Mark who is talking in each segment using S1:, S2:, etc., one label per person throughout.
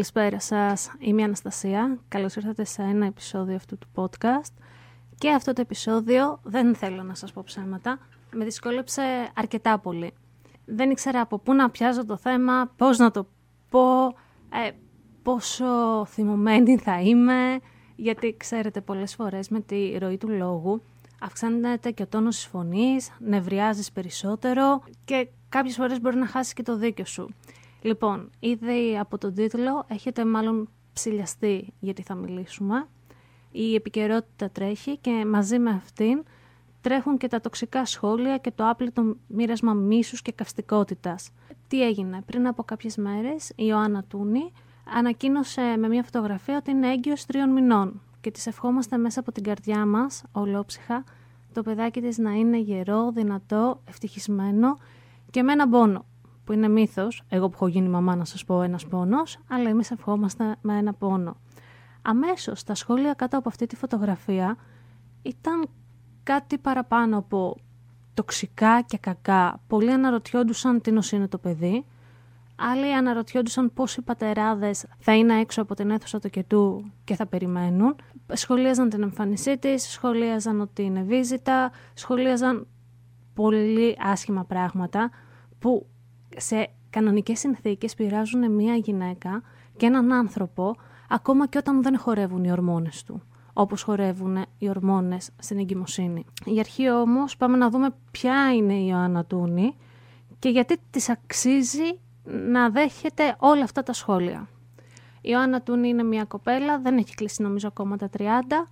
S1: Καλησπέρα σας, είμαι η Αναστασία. Καλώς ήρθατε σε ένα επεισόδιο αυτού του podcast. Και αυτό το επεισόδιο, δεν θέλω να σας πω ψέματα, με δυσκόλεψε αρκετά πολύ. Δεν ήξερα από πού να πιάζω το θέμα, πώς να το πω, ε, πόσο θυμωμένη θα είμαι, γιατί ξέρετε πολλές φορές με τη ροή του λόγου αυξάνεται και ο τόνος της φωνής, νευριάζεις περισσότερο και κάποιες φορές μπορεί να χάσεις και το δίκιο σου. Λοιπόν, ήδη από τον τίτλο έχετε μάλλον ψηλιαστεί γιατί θα μιλήσουμε. Η επικαιρότητα τρέχει και μαζί με αυτήν τρέχουν και τα τοξικά σχόλια και το άπλητο μοίρασμα μίσους και καυστικότητας. Τι έγινε, πριν από κάποιες μέρες η Ιωάννα Τούνη ανακοίνωσε με μια φωτογραφία ότι είναι έγκυος τριών μηνών και της ευχόμαστε μέσα από την καρδιά μας, ολόψυχα, το παιδάκι της να είναι γερό, δυνατό, ευτυχισμένο και με έναν πόνο που είναι μύθος, εγώ που έχω γίνει μαμά να σας πω ένας πόνος, αλλά εμείς ευχόμαστε με ένα πόνο. Αμέσως τα σχόλια κάτω από αυτή τη φωτογραφία ήταν κάτι παραπάνω από τοξικά και κακά. Πολλοί αναρωτιόντουσαν τι νοσεί είναι το παιδί. Άλλοι αναρωτιόντουσαν πώς οι πατεράδες θα είναι έξω από την αίθουσα του κετού και θα περιμένουν. Σχολίαζαν την εμφάνισή της, σχολίαζαν ότι είναι βίζητα, σχολίαζαν πολύ άσχημα πράγματα που σε κανονικές συνθήκες πειράζουν μία γυναίκα και έναν άνθρωπο ακόμα και όταν δεν χορεύουν οι ορμόνες του όπως χορεύουν οι ορμόνες στην εγκυμοσύνη. Για αρχή όμως πάμε να δούμε ποια είναι η Ιωάννα Τούνη και γιατί της αξίζει να δέχεται όλα αυτά τα σχόλια. Η Ιωάννα Τούνη είναι μια κοπέλα, δεν έχει κλείσει νομίζω ακόμα τα 30,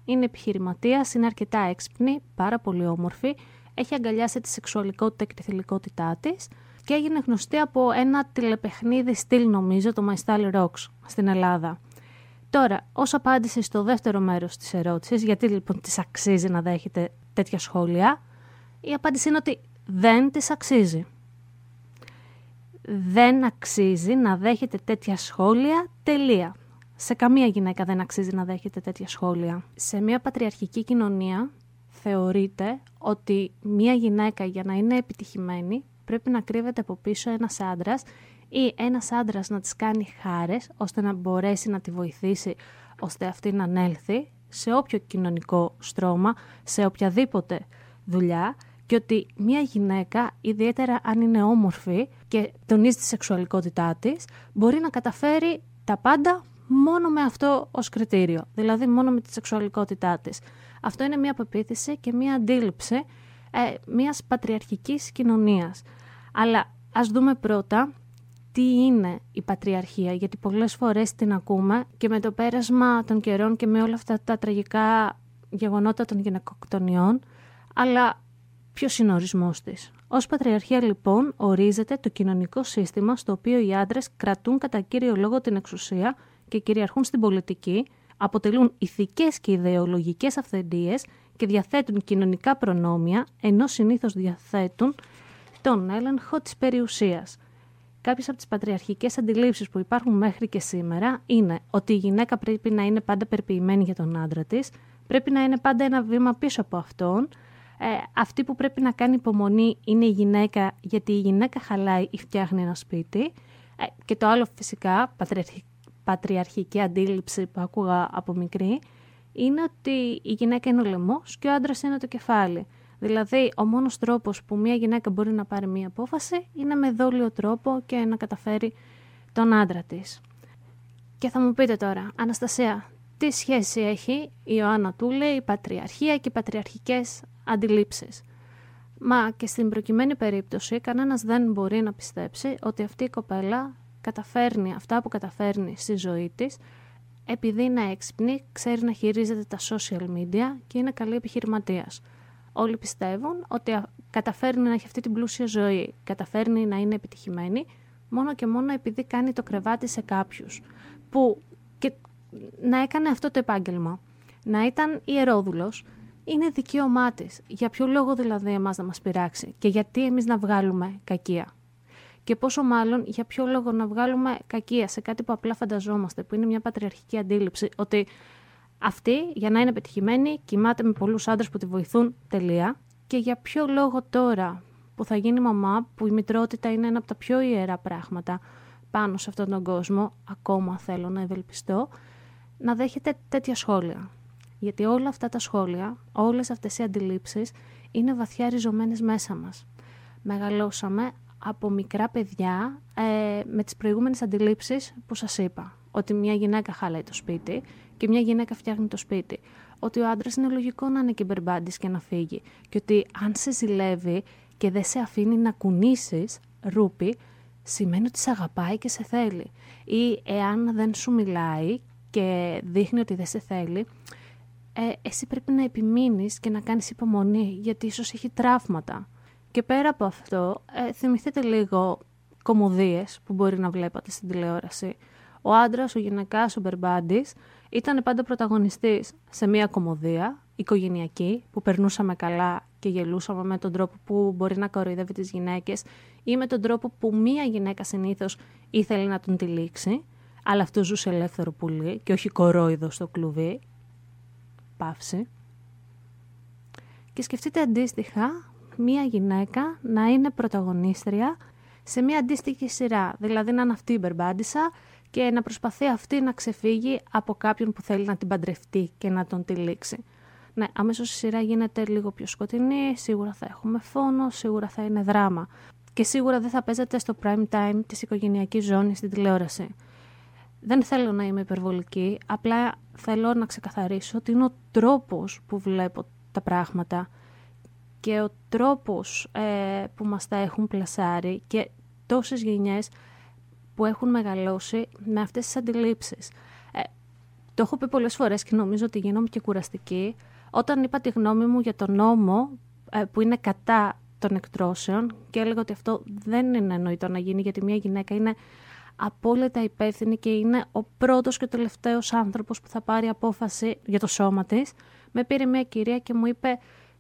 S1: είναι επιχειρηματίας, είναι αρκετά έξυπνη, πάρα πολύ όμορφη, έχει αγκαλιάσει τη σεξουαλικότητα και τη θηλυκότητά της και έγινε γνωστή από ένα τηλεπαιχνίδι στυλ νομίζω, το My Style Rocks στην Ελλάδα. Τώρα, ως απάντηση στο δεύτερο μέρος της ερώτησης, γιατί λοιπόν της αξίζει να δέχεται τέτοια σχόλια, η απάντηση είναι ότι δεν της αξίζει. Δεν αξίζει να δέχεται τέτοια σχόλια, τελεία. Σε καμία γυναίκα δεν αξίζει να δέχεται τέτοια σχόλια. Σε μια πατριαρχική κοινωνία θεωρείται ότι μια γυναίκα για να είναι επιτυχημένη πρέπει να κρύβεται από πίσω ένας άντρας ή ένας άντρας να της κάνει χάρες ώστε να μπορέσει να τη βοηθήσει ώστε αυτή να ανέλθει σε όποιο κοινωνικό στρώμα, σε οποιαδήποτε δουλειά και ότι μια γυναίκα, ιδιαίτερα αν είναι όμορφη και τονίζει τη σεξουαλικότητά της, μπορεί να καταφέρει τα πάντα μόνο με αυτό ως κριτήριο, δηλαδή μόνο με τη σεξουαλικότητά της. Αυτό είναι μια πεποίθηση και μια αντίληψη ε, μιας πατριαρχικής κοινωνίας. Αλλά ας δούμε πρώτα τι είναι η πατριαρχία, γιατί πολλές φορές την ακούμε και με το πέρασμα των καιρών και με όλα αυτά τα τραγικά γεγονότα των γυναικοκτονιών, αλλά ποιος είναι ο ορισμός της. Ως πατριαρχία λοιπόν ορίζεται το κοινωνικό σύστημα στο οποίο οι άντρες κρατούν κατά κύριο λόγο την εξουσία και κυριαρχούν στην πολιτική, αποτελούν ηθικές και ιδεολογικές αυθεντίες και διαθέτουν κοινωνικά προνόμια, ενώ συνήθως διαθέτουν τον έλεγχο της περιουσίας. Κάποιες από τις πατριαρχικές αντιλήψεις που υπάρχουν μέχρι και σήμερα είναι ότι η γυναίκα πρέπει να είναι πάντα περιποιημένη για τον άντρα της, πρέπει να είναι πάντα ένα βήμα πίσω από αυτόν. Ε, αυτή που πρέπει να κάνει υπομονή είναι η γυναίκα, γιατί η γυναίκα χαλάει ή φτιάχνει ένα σπίτι. Ε, και το άλλο φυσικά, πατριαρχική αντίληψη που άκουγα από μικρή, είναι ότι η γυναίκα είναι ο λαιμός και ο άντρας είναι το κεφάλι. Δηλαδή, ο μόνος τρόπος που μια γυναίκα μπορεί να πάρει μια απόφαση είναι με δόλιο τρόπο και να καταφέρει τον άντρα της. Και θα μου πείτε τώρα, Αναστασία, τι σχέση έχει η Ιωάννα Τούλε, η πατριαρχία και οι πατριαρχικές αντιλήψεις; Μα και στην προκειμένη περίπτωση κανένας δεν μπορεί να πιστέψει ότι αυτή η κοπέλα καταφέρνει αυτά που καταφέρνει στη ζωή της επειδή είναι έξυπνη, ξέρει να χειρίζεται τα social media και είναι καλή επιχειρηματίας όλοι πιστεύουν ότι καταφέρνει να έχει αυτή την πλούσια ζωή, καταφέρνει να είναι επιτυχημένη, μόνο και μόνο επειδή κάνει το κρεβάτι σε κάποιους. Που και να έκανε αυτό το επάγγελμα, να ήταν ιερόδουλος, είναι δικαίωμά της. Για ποιο λόγο δηλαδή εμάς να μας πειράξει και γιατί εμείς να βγάλουμε κακία; Και πόσο μάλλον για ποιο λόγο να βγάλουμε κακία σε κάτι που απλά φανταζόμαστε, που είναι μια πατριαρχική αντίληψη, ότι αυτή για να είναι πετυχημένη κοιμάται με πολλούς άντρες που τη βοηθούν τελεία. Και για ποιο λόγο τώρα που θα γίνει μαμά, που η μητρότητα είναι ένα από τα πιο ιερά πράγματα πάνω σε αυτόν τον κόσμο, ακόμα θέλω να ευελπιστώ, να δέχεται τέτοια σχόλια. Γιατί όλα αυτά τα σχόλια, όλες αυτές οι αντιλήψεις είναι βαθιά ριζωμένες μέσα μας. Μεγαλώσαμε από μικρά παιδιά ε, με τις προηγούμενες αντιλήψεις που σας είπα. Ότι μια γυναίκα χαλάει το σπίτι και μια γυναίκα φτιάχνει το σπίτι. Ότι ο άντρας είναι λογικό να είναι κυμπερμπάντης και να φύγει. Και ότι αν σε ζηλεύει και δεν σε αφήνει να κουνήσεις ρούπι, σημαίνει ότι σε αγαπάει και σε θέλει. Ή εάν δεν σου μιλάει και δείχνει ότι δεν σε θέλει, ε, εσύ πρέπει να επιμείνεις και να κάνεις υπομονή, γιατί ίσως έχει τραύματα. Και πέρα από αυτό, ε, θυμηθείτε λίγο κομμωδίες που μπορεί να βλέπατε στην τηλεόραση. Ο άντρας, ο γυναικάς, ο μπερμπάντης ήταν πάντα πρωταγωνιστής σε μια κομμωδία οικογενειακή που περνούσαμε καλά και γελούσαμε με τον τρόπο που μπορεί να κοροϊδεύει τις γυναίκες ή με τον τρόπο που μία γυναίκα συνήθως ήθελε να τον τυλίξει αλλά αυτός ζούσε ελεύθερο πουλί και όχι κορόιδο στο κλουβί. Παύση. Και σκεφτείτε αντίστοιχα μία γυναίκα να είναι πρωταγωνίστρια σε μία αντίστοιχη σειρά. Δηλαδή να είναι αυτή η μπερμπάντισα και να προσπαθεί αυτή να ξεφύγει από κάποιον που θέλει να την παντρευτεί και να τον τυλίξει. Ναι, αμέσως η σειρά γίνεται λίγο πιο σκοτεινή, σίγουρα θα έχουμε φόνο, σίγουρα θα είναι δράμα. Και σίγουρα δεν θα παίζεται στο prime time της οικογενειακής ζώνης στην τηλεόραση. Δεν θέλω να είμαι υπερβολική, απλά θέλω να ξεκαθαρίσω ότι είναι ο τρόπος που βλέπω τα πράγματα και ο τρόπος ε, που μας τα έχουν πλασάρει και τόσες γενιές που έχουν μεγαλώσει με αυτές τις αντιλήψεις. Ε, το έχω πει πολλές φορές και νομίζω ότι γίνομαι και κουραστική. Όταν είπα τη γνώμη μου για τον νόμο ε, που είναι κατά των εκτρώσεων και έλεγα ότι αυτό δεν είναι εννοητό να γίνει γιατί μια γυναίκα είναι απόλυτα υπεύθυνη και είναι ο πρώτος και ο τελευταίος άνθρωπος που θα πάρει απόφαση για το σώμα της. Με πήρε μια κυρία και μου είπε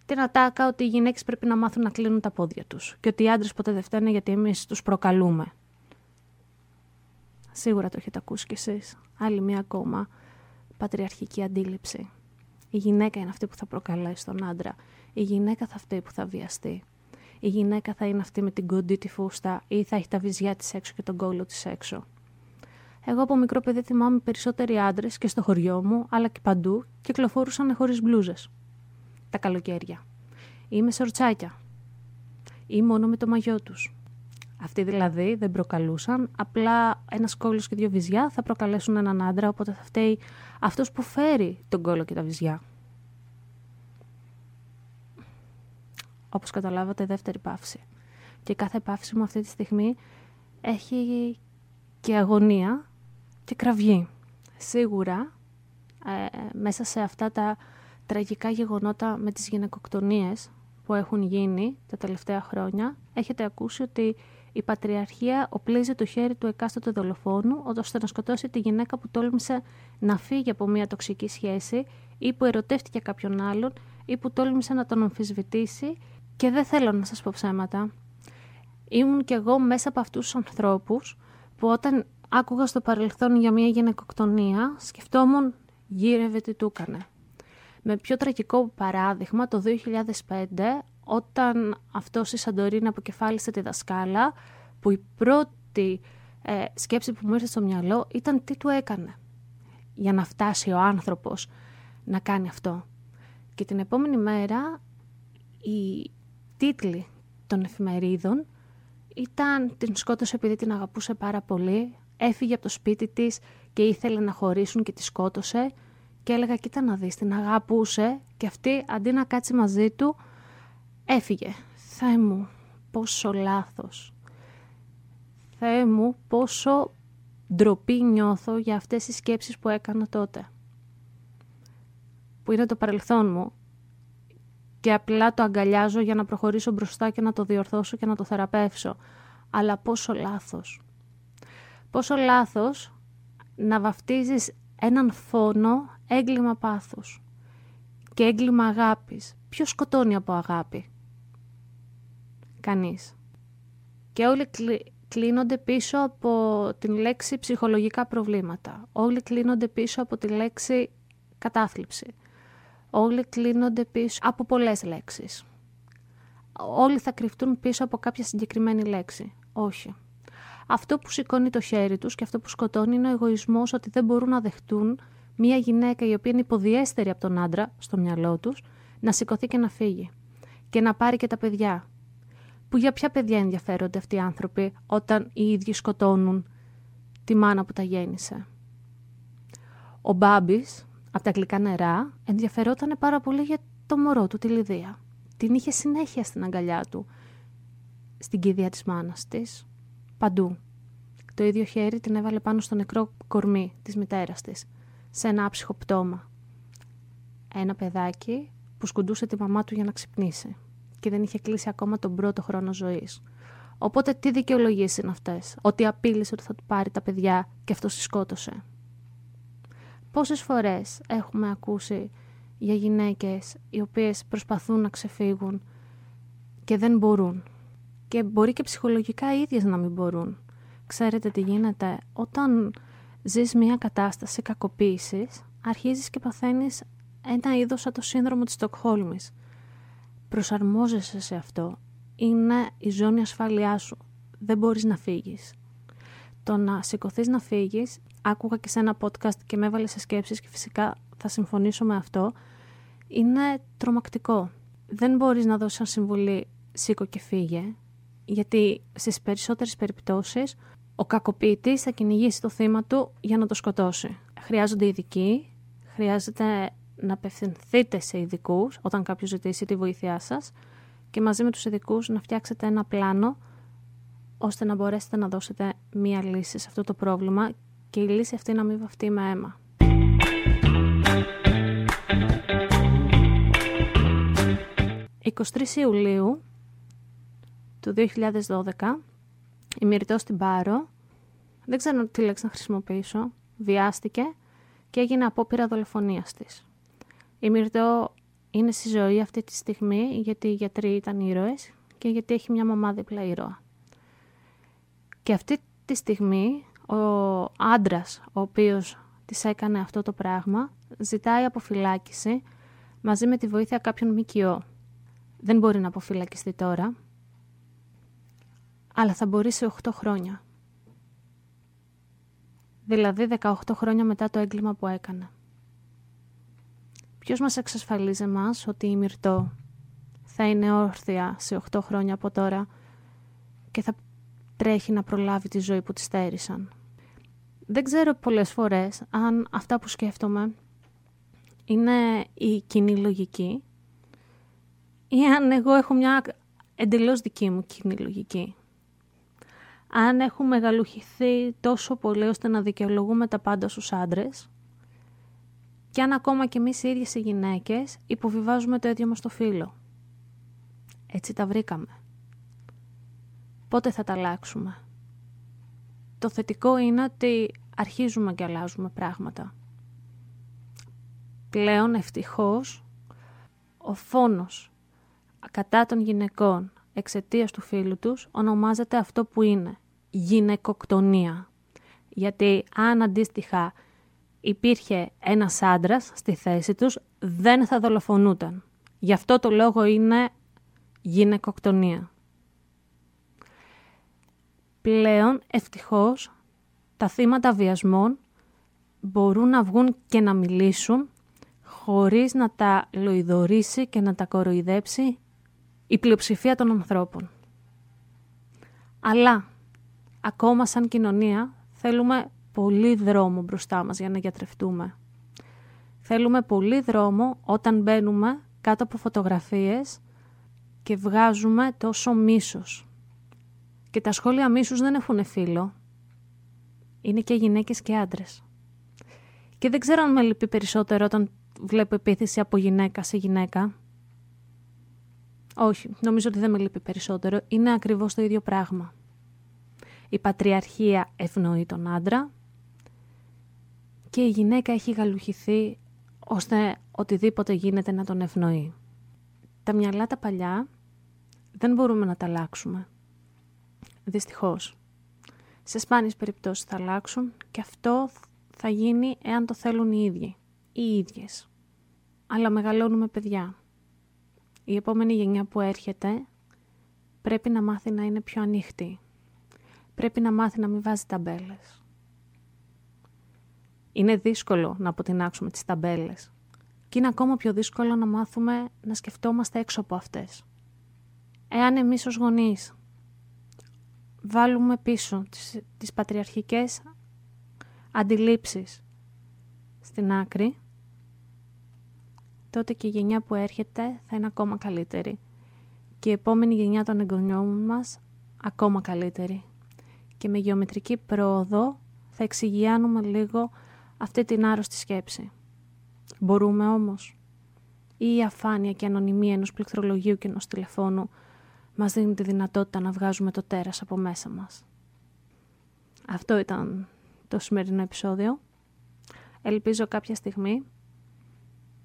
S1: την ατάκα ότι οι γυναίκες πρέπει να μάθουν να κλείνουν τα πόδια τους και ότι οι άντρες ποτέ δεν φταίνουν γιατί εμείς τους προκαλούμε. Σίγουρα το έχετε ακούσει κι εσείς. Άλλη μία ακόμα πατριαρχική αντίληψη. Η γυναίκα είναι αυτή που θα προκαλέσει τον άντρα. Η γυναίκα θα αυτή που θα βιαστεί η γυναίκα θα είναι αυτή με την κοντή τη φούστα ή θα έχει τα βυζιά της έξω και τον κόλλο της έξω. Εγώ από μικρό παιδί θυμάμαι περισσότεροι άντρες και στο χωριό μου, αλλά και παντού, κυκλοφορούσαν χωρίς μπλούζες. Τα καλοκαίρια. Ή με σορτσάκια. Ή μόνο με το μαγιό τους. Αυτοί δηλαδή δεν προκαλούσαν, απλά ένα κόλλο και δύο βυζιά θα προκαλέσουν έναν άντρα, οπότε θα φταίει αυτός που φέρει τον κόλλο και τα βυζιά. όπως καταλάβατε, δεύτερη παύση. Και κάθε παύση μου αυτή τη στιγμή έχει και αγωνία και κραυγή. Σίγουρα, ε, μέσα σε αυτά τα τραγικά γεγονότα με τις γυναικοκτονίες που έχουν γίνει τα τελευταία χρόνια, έχετε ακούσει ότι η Πατριαρχία οπλίζει το χέρι του εκάστοτε δολοφόνου ώστε να σκοτώσει τη γυναίκα που τόλμησε να φύγει από μια τοξική σχέση ή που ερωτεύτηκε κάποιον άλλον ή που τόλμησε να τον αμφισβητήσει και δεν θέλω να σας πω ψέματα. Ήμουν κι εγώ μέσα από αυτούς τους ανθρώπους που όταν άκουγα στο παρελθόν για μια γυναικοκτονία, σκεφτόμουν γύρευε τι του έκανε. Με πιο τραγικό παράδειγμα, το 2005, όταν αυτός η Σαντορίν αποκεφάλισε τη δασκάλα, που η πρώτη ε, σκέψη που μου ήρθε στο μυαλό ήταν τι του έκανε για να φτάσει ο άνθρωπος να κάνει αυτό. Και την επόμενη μέρα η τίτλοι των εφημερίδων ήταν την σκότωσε επειδή την αγαπούσε πάρα πολύ, έφυγε από το σπίτι της και ήθελε να χωρίσουν και τη σκότωσε και έλεγα κοίτα να δεις την αγαπούσε και αυτή αντί να κάτσει μαζί του έφυγε. Θεέ μου πόσο λάθος. Θεέ μου πόσο ντροπή νιώθω για αυτές τις σκέψεις που έκανα τότε. Που είναι το παρελθόν μου και απλά το αγκαλιάζω για να προχωρήσω μπροστά και να το διορθώσω και να το θεραπεύσω. Αλλά πόσο λάθος. Πόσο λάθος να βαφτίζεις έναν φόνο έγκλημα πάθους και έγκλημα αγάπης. Ποιος σκοτώνει από αγάπη; Κανείς. Και όλοι κλείνονται πίσω από την λέξη ψυχολογικά προβλήματα. Όλοι κλείνονται πίσω από τη λέξη κατάθλιψη. Όλοι κλείνονται πίσω από πολλές λέξεις. Όλοι θα κρυφτούν πίσω από κάποια συγκεκριμένη λέξη. Όχι. Αυτό που σηκώνει το χέρι τους και αυτό που σκοτώνει είναι ο εγωισμός ότι δεν μπορούν να δεχτούν μια γυναίκα η οποία είναι υποδιέστερη από τον άντρα στο μυαλό τους να σηκωθεί και να φύγει. Και να πάρει και τα παιδιά. Που για ποια παιδιά ενδιαφέρονται αυτοί οι άνθρωποι όταν οι ίδιοι σκοτώνουν τη μάνα που τα γέννησε; Ο Μπάμπης, από τα γλυκά νερά, ενδιαφερόταν πάρα πολύ για το μωρό του, τη Λιδία. Την είχε συνέχεια στην αγκαλιά του, στην κηδεία της μάνας της, παντού. Το ίδιο χέρι την έβαλε πάνω στο νεκρό κορμί της μητέρας της, σε ένα άψυχο πτώμα. Ένα παιδάκι που σκουντούσε τη μαμά του για να ξυπνήσει και δεν είχε κλείσει ακόμα τον πρώτο χρόνο ζωής. Οπότε τι δικαιολογήσει είναι αυτές, ότι απείλησε ότι θα του πάρει τα παιδιά και αυτό τη σκότωσε. Πόσες φορές έχουμε ακούσει για γυναίκες οι οποίες προσπαθούν να ξεφύγουν και δεν μπορούν. Και μπορεί και ψυχολογικά οι ίδιες να μην μπορούν. Ξέρετε τι γίνεται, όταν ζεις μια κατάσταση κακοποίησης, αρχίζεις και παθαίνεις ένα είδος σαν το σύνδρομο της Στοκχόλμης. Προσαρμόζεσαι σε αυτό. Είναι η ζώνη ασφαλειά σου. Δεν μπορείς να φύγεις. Το να σηκωθείς να φύγεις, άκουγα και σε ένα podcast και με έβαλε σε σκέψεις και φυσικά θα συμφωνήσω με αυτό, είναι τρομακτικό. Δεν μπορείς να δώσεις σαν συμβουλή σήκω και φύγε, γιατί στις περισσότερες περιπτώσεις ο κακοποιητής θα κυνηγήσει το θύμα του για να το σκοτώσει. Χρειάζονται ειδικοί, χρειάζεται να απευθυνθείτε σε ειδικούς όταν κάποιος ζητήσει τη βοήθειά σας και μαζί με τους ειδικούς να φτιάξετε ένα πλάνο ώστε να μπορέσετε να δώσετε μία λύση σε αυτό το πρόβλημα και η λύση αυτή να μην βαφτεί με αίμα. «23 Ιουλίου του 2012 η Μυρτώ στην Πάρο, δεν ξέρω τι λέξη να χρησιμοποιήσω, βιάστηκε και έγινε απόπειρα δολοφονίας της. Η Μυρτώ είναι στη ζωή αυτή τη στιγμή γιατί οι γιατροί ήταν ήρωες και γιατί έχει μια μαμά δίπλα ήρωα. Και αυτή τη στιγμή ο άντρας ο οποίος της έκανε αυτό το πράγμα ζητάει αποφυλάκηση μαζί με τη βοήθεια κάποιων ΜΚΟ. Δεν μπορεί να αποφυλακιστεί τώρα, αλλά θα μπορεί σε 8 χρόνια. Δηλαδή 18 χρόνια μετά το έγκλημα που έκανε. Ποιος μας εξασφαλίζει μας ότι η Μυρτώ θα είναι όρθια σε 8 χρόνια από τώρα και θα τρέχει να προλάβει τη ζωή που της στέρισαν; Δεν ξέρω πολλές φορές αν αυτά που σκέφτομαι είναι η κοινή λογική ή αν εγώ έχω μια εντελώς δική μου κοινή λογική. Αν έχουμε μεγαλουχηθεί τόσο πολύ ώστε να δικαιολογούμε τα πάντα στους άντρες και αν ακόμα και εμείς οι ίδιες οι γυναίκες υποβιβάζουμε το ίδιο μας το φίλο. Έτσι τα βρήκαμε. Πότε θα τα αλλάξουμε; Το θετικό είναι ότι αρχίζουμε και αλλάζουμε πράγματα. Πλέον ευτυχώς ο φόνος κατά των γυναικών εξαιτίας του φίλου τους ονομάζεται αυτό που είναι γυναικοκτονία. Γιατί αν αντίστοιχα υπήρχε ένας άντρας στη θέση τους, δεν θα δολοφονούταν. Γι' αυτό το λόγο είναι γυναικοκτονία. Πλέον, ευτυχώς, τα θύματα βιασμών μπορούν να βγουν και να μιλήσουν χωρίς να τα λοειδορήσει και να τα κοροϊδέψει η πλειοψηφία των ανθρώπων. Αλλά, ακόμα σαν κοινωνία, θέλουμε πολύ δρόμο μπροστά μας για να γιατρευτούμε. Θέλουμε πολύ δρόμο όταν μπαίνουμε κάτω από φωτογραφίες και βγάζουμε τόσο μίσος. Και τα σχόλια μίσους δεν έχουν φίλο. Είναι και γυναίκες και άντρες. Και δεν ξέρω αν με λυπεί περισσότερο όταν βλέπω επίθεση από γυναίκα σε γυναίκα. Όχι, νομίζω ότι δεν με λείπει περισσότερο. Είναι ακριβώς το ίδιο πράγμα. η πατριαρχία ευνοεί τον άντρα και η γυναίκα έχει γαλουχηθεί ώστε οτιδήποτε γίνεται να τον ευνοεί. Τα μυαλά τα παλιά δεν μπορούμε να τα αλλάξουμε. Δυστυχώς. Σε σπάνιες περιπτώσεις θα αλλάξουν και αυτό θα γίνει εάν το θέλουν οι ίδιοι, οι ίδιες. Αλλά μεγαλώνουμε παιδιά. Η επόμενη γενιά που έρχεται πρέπει να μάθει να είναι πιο ανοιχτή. Πρέπει να μάθει να μην βάζει ταμπέλες. Είναι δύσκολο να αποτινάξουμε τις ταμπέλες και είναι ακόμα πιο δύσκολο να μάθουμε να σκεφτόμαστε έξω από αυτές. Εάν εμείς ως γονείς βάλουμε πίσω τις, τις πατριαρχικές αντιλήψεις στην άκρη, τότε και η γενιά που έρχεται θα είναι ακόμα καλύτερη. Και η επόμενη γενιά των εγγονιών μας ακόμα καλύτερη. Και με γεωμετρική πρόοδο θα εξηγιάνουμε λίγο αυτή την άρρωστη σκέψη. Μπορούμε όμως; Ή η αφάνεια και η ανωνυμία ενός πληκτρολογίου και ενός τηλεφώνου μας δίνει τη δυνατότητα να βγάζουμε το τέρας από μέσα μας. Αυτό ήταν το σημερινό επεισόδιο. Ελπίζω κάποια στιγμή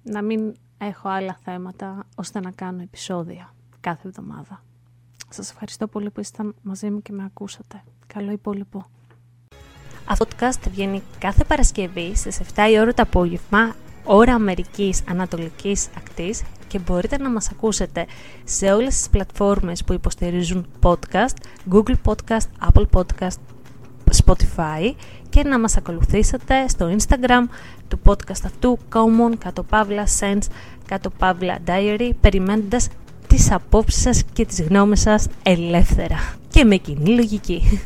S1: να μην έχω άλλα θέματα ώστε να κάνω επεισόδια κάθε εβδομάδα. Σας ευχαριστώ πολύ που ήσασταν μαζί μου και με ακούσατε. Καλό υπόλοιπο. Αυτό το podcast βγαίνει κάθε Παρασκευή στις 7 η ώρα το απόγευμα, ώρα Αμερικής Ανατολικής Ακτής και μπορείτε να μας ακούσετε σε όλες τις πλατφόρμες που υποστηρίζουν podcast, Google Podcast, Apple Podcast, Spotify και να μας ακολουθήσετε στο Instagram του podcast αυτού Common, κάτω παύλα Sense, κάτω παύλα Diary, περιμένοντας τις απόψεις σας και τις γνώμες σας ελεύθερα και με κοινή λογική.